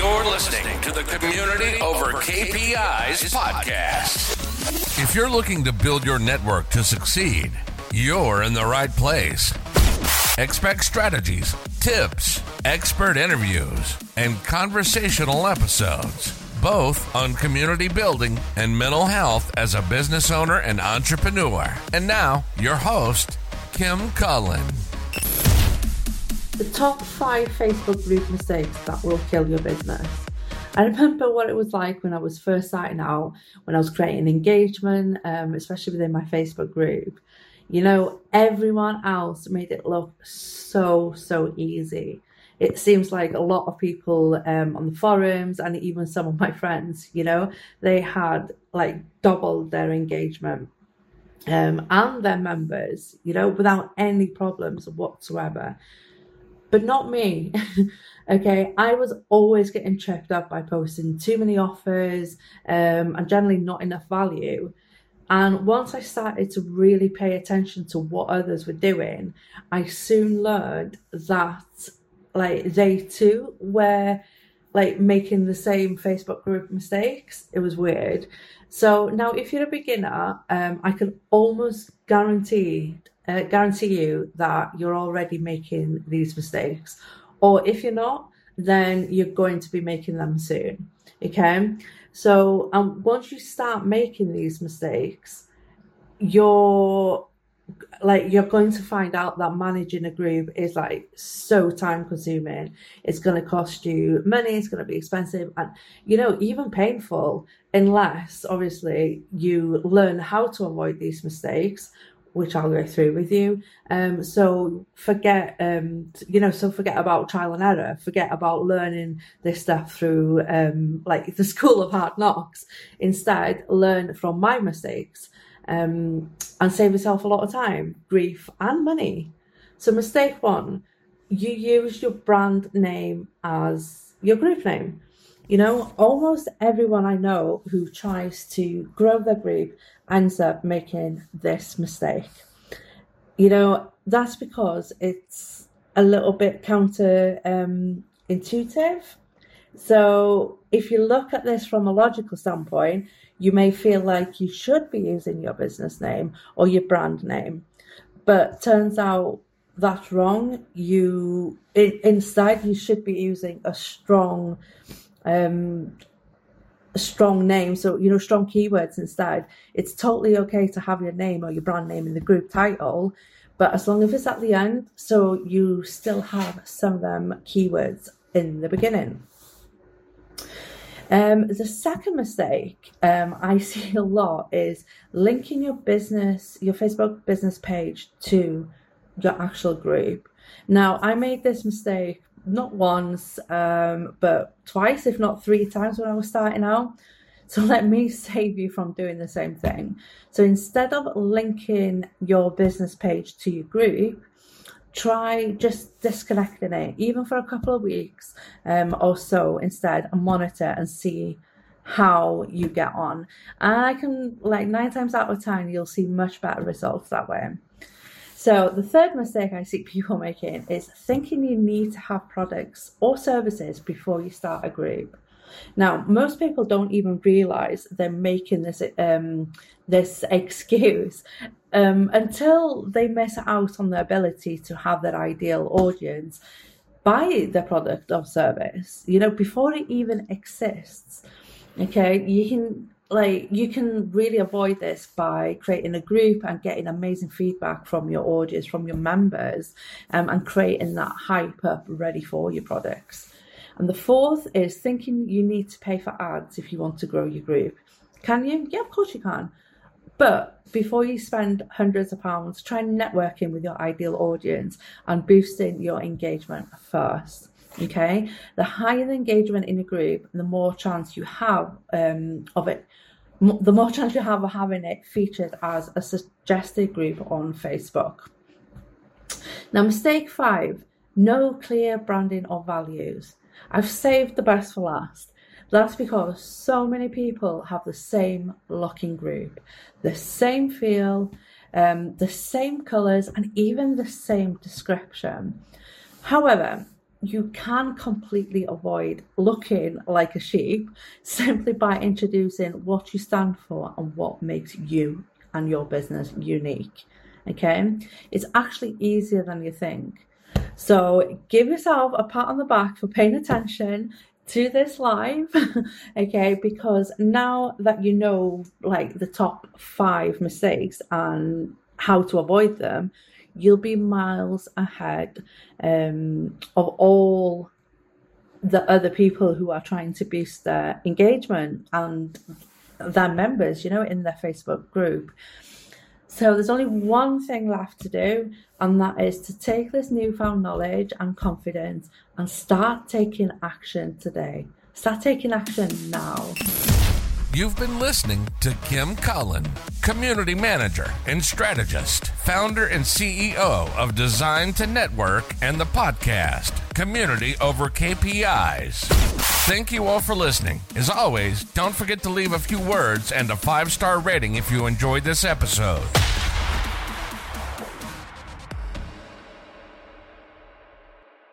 You're listening to the Community Over KPIs podcast. If you're looking to build your network to succeed, you're in the right place. Expect strategies, tips, expert interviews, and conversational episodes, both on community building and mental health as a business owner and entrepreneur. And now, your host, Kim Cullen. The top five Facebook group mistakes that will kill your business. I remember what it was like when I was first starting out, when I was creating engagement, um, especially within my Facebook group. You know, everyone else made it look so, so easy. It seems like a lot of people um, on the forums and even some of my friends, you know, they had like doubled their engagement um, and their members, you know, without any problems whatsoever but not me. okay, I was always getting tripped up by posting too many offers um, and generally not enough value. And once I started to really pay attention to what others were doing, I soon learned that like they too were like making the same Facebook group mistakes. It was weird. So now, if you're a beginner, um, I can almost guarantee uh, guarantee you that you're already making these mistakes. Or if you're not, then you're going to be making them soon. Okay. So um, once you start making these mistakes, you're like you're going to find out that managing a group is like so time consuming it's going to cost you money it's going to be expensive and you know even painful unless obviously you learn how to avoid these mistakes which I'll go through with you. Um, so forget, um, you know, so forget about trial and error. Forget about learning this stuff through, um, like the school of hard knocks. Instead, learn from my mistakes, um, and save yourself a lot of time, grief, and money. So mistake one, you use your brand name as your group name. You know, almost everyone I know who tries to grow their group ends up making this mistake. You know, that's because it's a little bit counter um, intuitive. So, if you look at this from a logical standpoint, you may feel like you should be using your business name or your brand name, but turns out that's wrong. You it, instead you should be using a strong um, strong name, so you know, strong keywords instead. It's totally okay to have your name or your brand name in the group title, but as long as it's at the end, so you still have some of them keywords in the beginning. Um, the second mistake um, I see a lot is linking your business, your Facebook business page to your actual group. Now, I made this mistake not once, um, but twice, if not three times when I was starting out. So let me save you from doing the same thing. So instead of linking your business page to your group, try just disconnecting it, even for a couple of weeks um, or so instead, and monitor and see how you get on. And I can, like, nine times out of ten, you'll see much better results that way. So, the third mistake I see people making is thinking you need to have products or services before you start a group. Now, most people don't even realize they're making this um, this excuse um, until they miss out on the ability to have their ideal audience buy the product or service. You know, before it even exists. Okay, you can like you can really avoid this by creating a group and getting amazing feedback from your audience from your members um, and creating that hype up ready for your products. And the fourth is thinking you need to pay for ads if you want to grow your group. Can you? Yeah of course you can but before you spend hundreds of pounds try networking with your ideal audience and boosting your engagement first okay? The higher the engagement in a group the more chance you have um, of it the more chance you have of having it featured as a suggested group on facebook. Now mistake five no clear branding or values. I've saved the best for last that's because so many people have the same looking group the same feel um, the same colors and even the same description however you can completely avoid looking like a sheep simply by introducing what you stand for and what makes you and your business unique. Okay, it's actually easier than you think. So give yourself a pat on the back for paying attention to this live, okay, because now that you know like the top five mistakes and how to avoid them, you'll be miles ahead um, of all the other people who are trying to boost their engagement and their members, you know, in their Facebook group. So there's only one thing left to do, and that is to take this newfound knowledge and confidence and start taking action today. Start taking action now. You've been listening to Kim Cullen, Community Manager and Strategist, founder and CEO of Design to Network and the podcast, Community Over KPIs. Thank you all for listening. As always, don't forget to leave a few words and a five star rating if you enjoyed this episode.